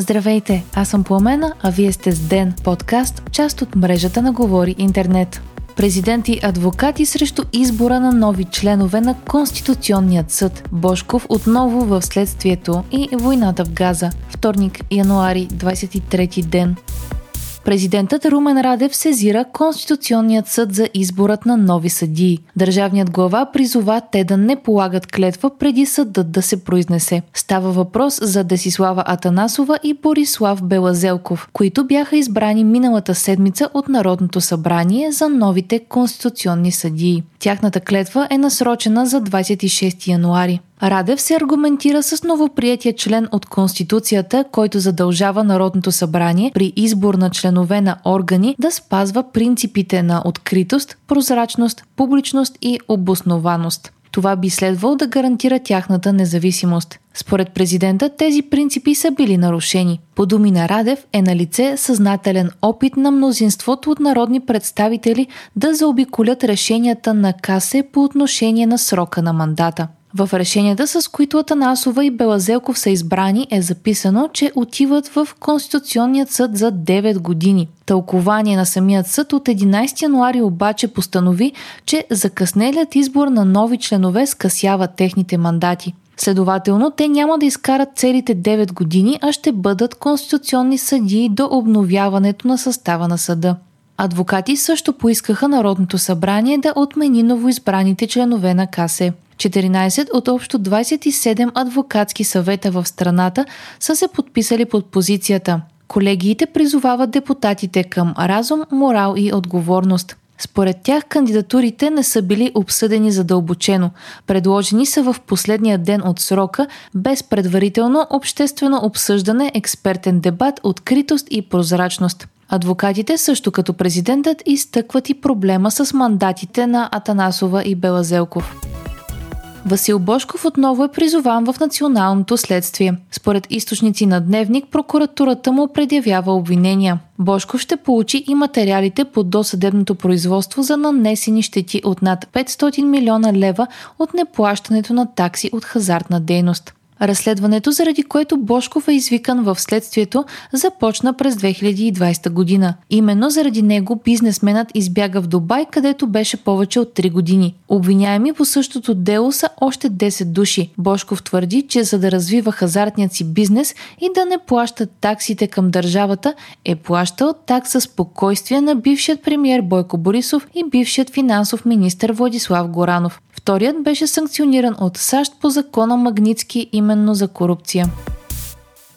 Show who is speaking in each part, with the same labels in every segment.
Speaker 1: Здравейте, аз съм Пламена, а вие сте с Ден, подкаст, част от мрежата на Говори Интернет. Президент и адвокати срещу избора на нови членове на Конституционният съд. Бошков отново в следствието и войната в Газа. Вторник, януари, 23 ден. Президентът Румен Радев сезира Конституционният съд за изборът на нови съдии. Държавният глава призова те да не полагат клетва преди съдът да се произнесе. Става въпрос за Десислава Атанасова и Борислав Белазелков, които бяха избрани миналата седмица от Народното събрание за новите конституционни съдии. Тяхната клетва е насрочена за 26 януари. Радев се аргументира с новоприятия член от Конституцията, който задължава Народното събрание при избор на членове на органи да спазва принципите на откритост, прозрачност, публичност и обоснованост. Това би следвало да гарантира тяхната независимост. Според президента тези принципи са били нарушени. По думи на Радев е на лице съзнателен опит на мнозинството от народни представители да заобиколят решенията на КАСЕ по отношение на срока на мандата. В решенията, с които Атанасова и Белазелков са избрани, е записано, че отиват в Конституционният съд за 9 години. Тълкование на самият съд от 11 януари обаче постанови, че закъснелият избор на нови членове скъсява техните мандати. Следователно, те няма да изкарат целите 9 години, а ще бъдат конституционни съдии до обновяването на състава на съда. Адвокати също поискаха Народното събрание да отмени новоизбраните членове на КАСЕ. 14 от общо 27 адвокатски съвета в страната са се подписали под позицията. Колегиите призовават депутатите към разум, морал и отговорност. Според тях кандидатурите не са били обсъдени задълбочено. Предложени са в последния ден от срока, без предварително обществено обсъждане, експертен дебат, откритост и прозрачност. Адвокатите също като президентът изтъкват и проблема с мандатите на Атанасова и Белазелков. Васил Бошков отново е призован в националното следствие. Според източници на Дневник, прокуратурата му предявява обвинения. Бошков ще получи и материалите по досъдебното производство за нанесени щети от над 500 милиона лева от неплащането на такси от хазартна дейност. Разследването, заради което Бошков е извикан в следствието, започна през 2020 година. Именно заради него бизнесменът избяга в Дубай, където беше повече от 3 години. Обвиняеми по същото дело са още 10 души. Бошков твърди, че за да развива хазартният си бизнес и да не плащат таксите към държавата, е плащал такса спокойствие на бившият премьер Бойко Борисов и бившият финансов министр Владислав Горанов. Вторият беше санкциониран от САЩ по закона Магницки именно за корупция.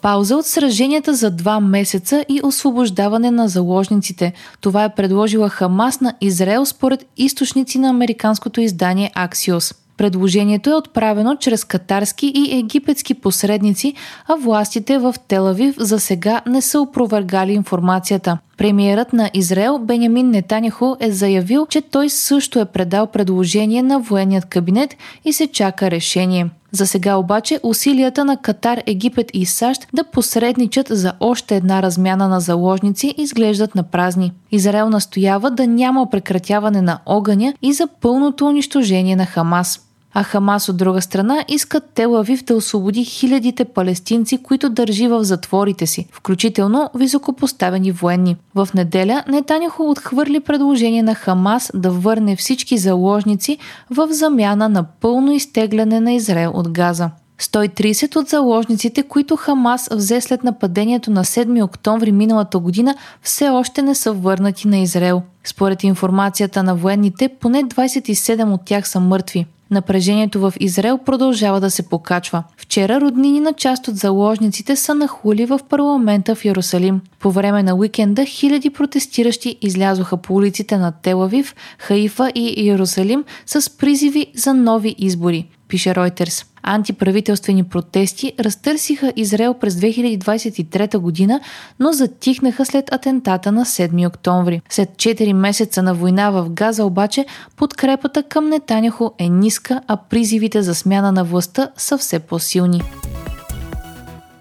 Speaker 1: Пауза от сраженията за два месеца и освобождаване на заложниците. Това е предложила Хамас на Израел според източници на американското издание Axios. Предложението е отправено чрез катарски и египетски посредници, а властите в Телавив за сега не са опровергали информацията. Премиерът на Израел Бенямин Нетаняху е заявил, че той също е предал предложение на военният кабинет и се чака решение. За сега обаче усилията на Катар, Египет и САЩ да посредничат за още една размяна на заложници изглеждат на празни. Израел настоява да няма прекратяване на огъня и за пълното унищожение на Хамас. А Хамас от друга страна искат Телавив да освободи хилядите палестинци, които държи в затворите си, включително високопоставени военни. В неделя Нетаняхо отхвърли предложение на Хамас да върне всички заложници в замяна на пълно изтегляне на Израел от Газа. 130 от заложниците, които Хамас взе след нападението на 7 октомври миналата година, все още не са върнати на Израел. Според информацията на военните, поне 27 от тях са мъртви. Напрежението в Израел продължава да се покачва. Вчера роднини на част от заложниците са нахули в парламента в Иерусалим. По време на уикенда хиляди протестиращи излязоха по улиците на Телавив, Хаифа и Иерусалим с призиви за нови избори пише Reuters. Антиправителствени протести разтърсиха Израел през 2023 година, но затихнаха след атентата на 7 октомври. След 4 месеца на война в Газа обаче подкрепата към Нетаняхо е ниска, а призивите за смяна на властта са все по-силни.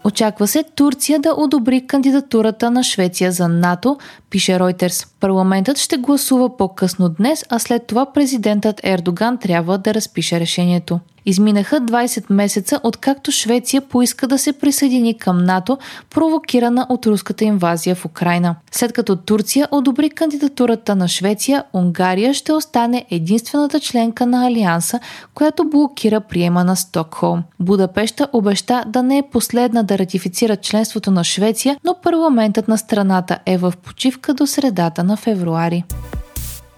Speaker 1: Очаква се Турция да одобри кандидатурата на Швеция за НАТО, пише Reuters. Парламентът ще гласува по-късно днес, а след това президентът Ердоган трябва да разпише решението. Изминаха 20 месеца, откакто Швеция поиска да се присъедини към НАТО, провокирана от руската инвазия в Украина. След като Турция одобри кандидатурата на Швеция, Унгария ще остане единствената членка на Алианса, която блокира приема на Стокхолм. Будапешта обеща да не е последна да ратифицира членството на Швеция, но парламентът на страната е в почивка до средата на февруари.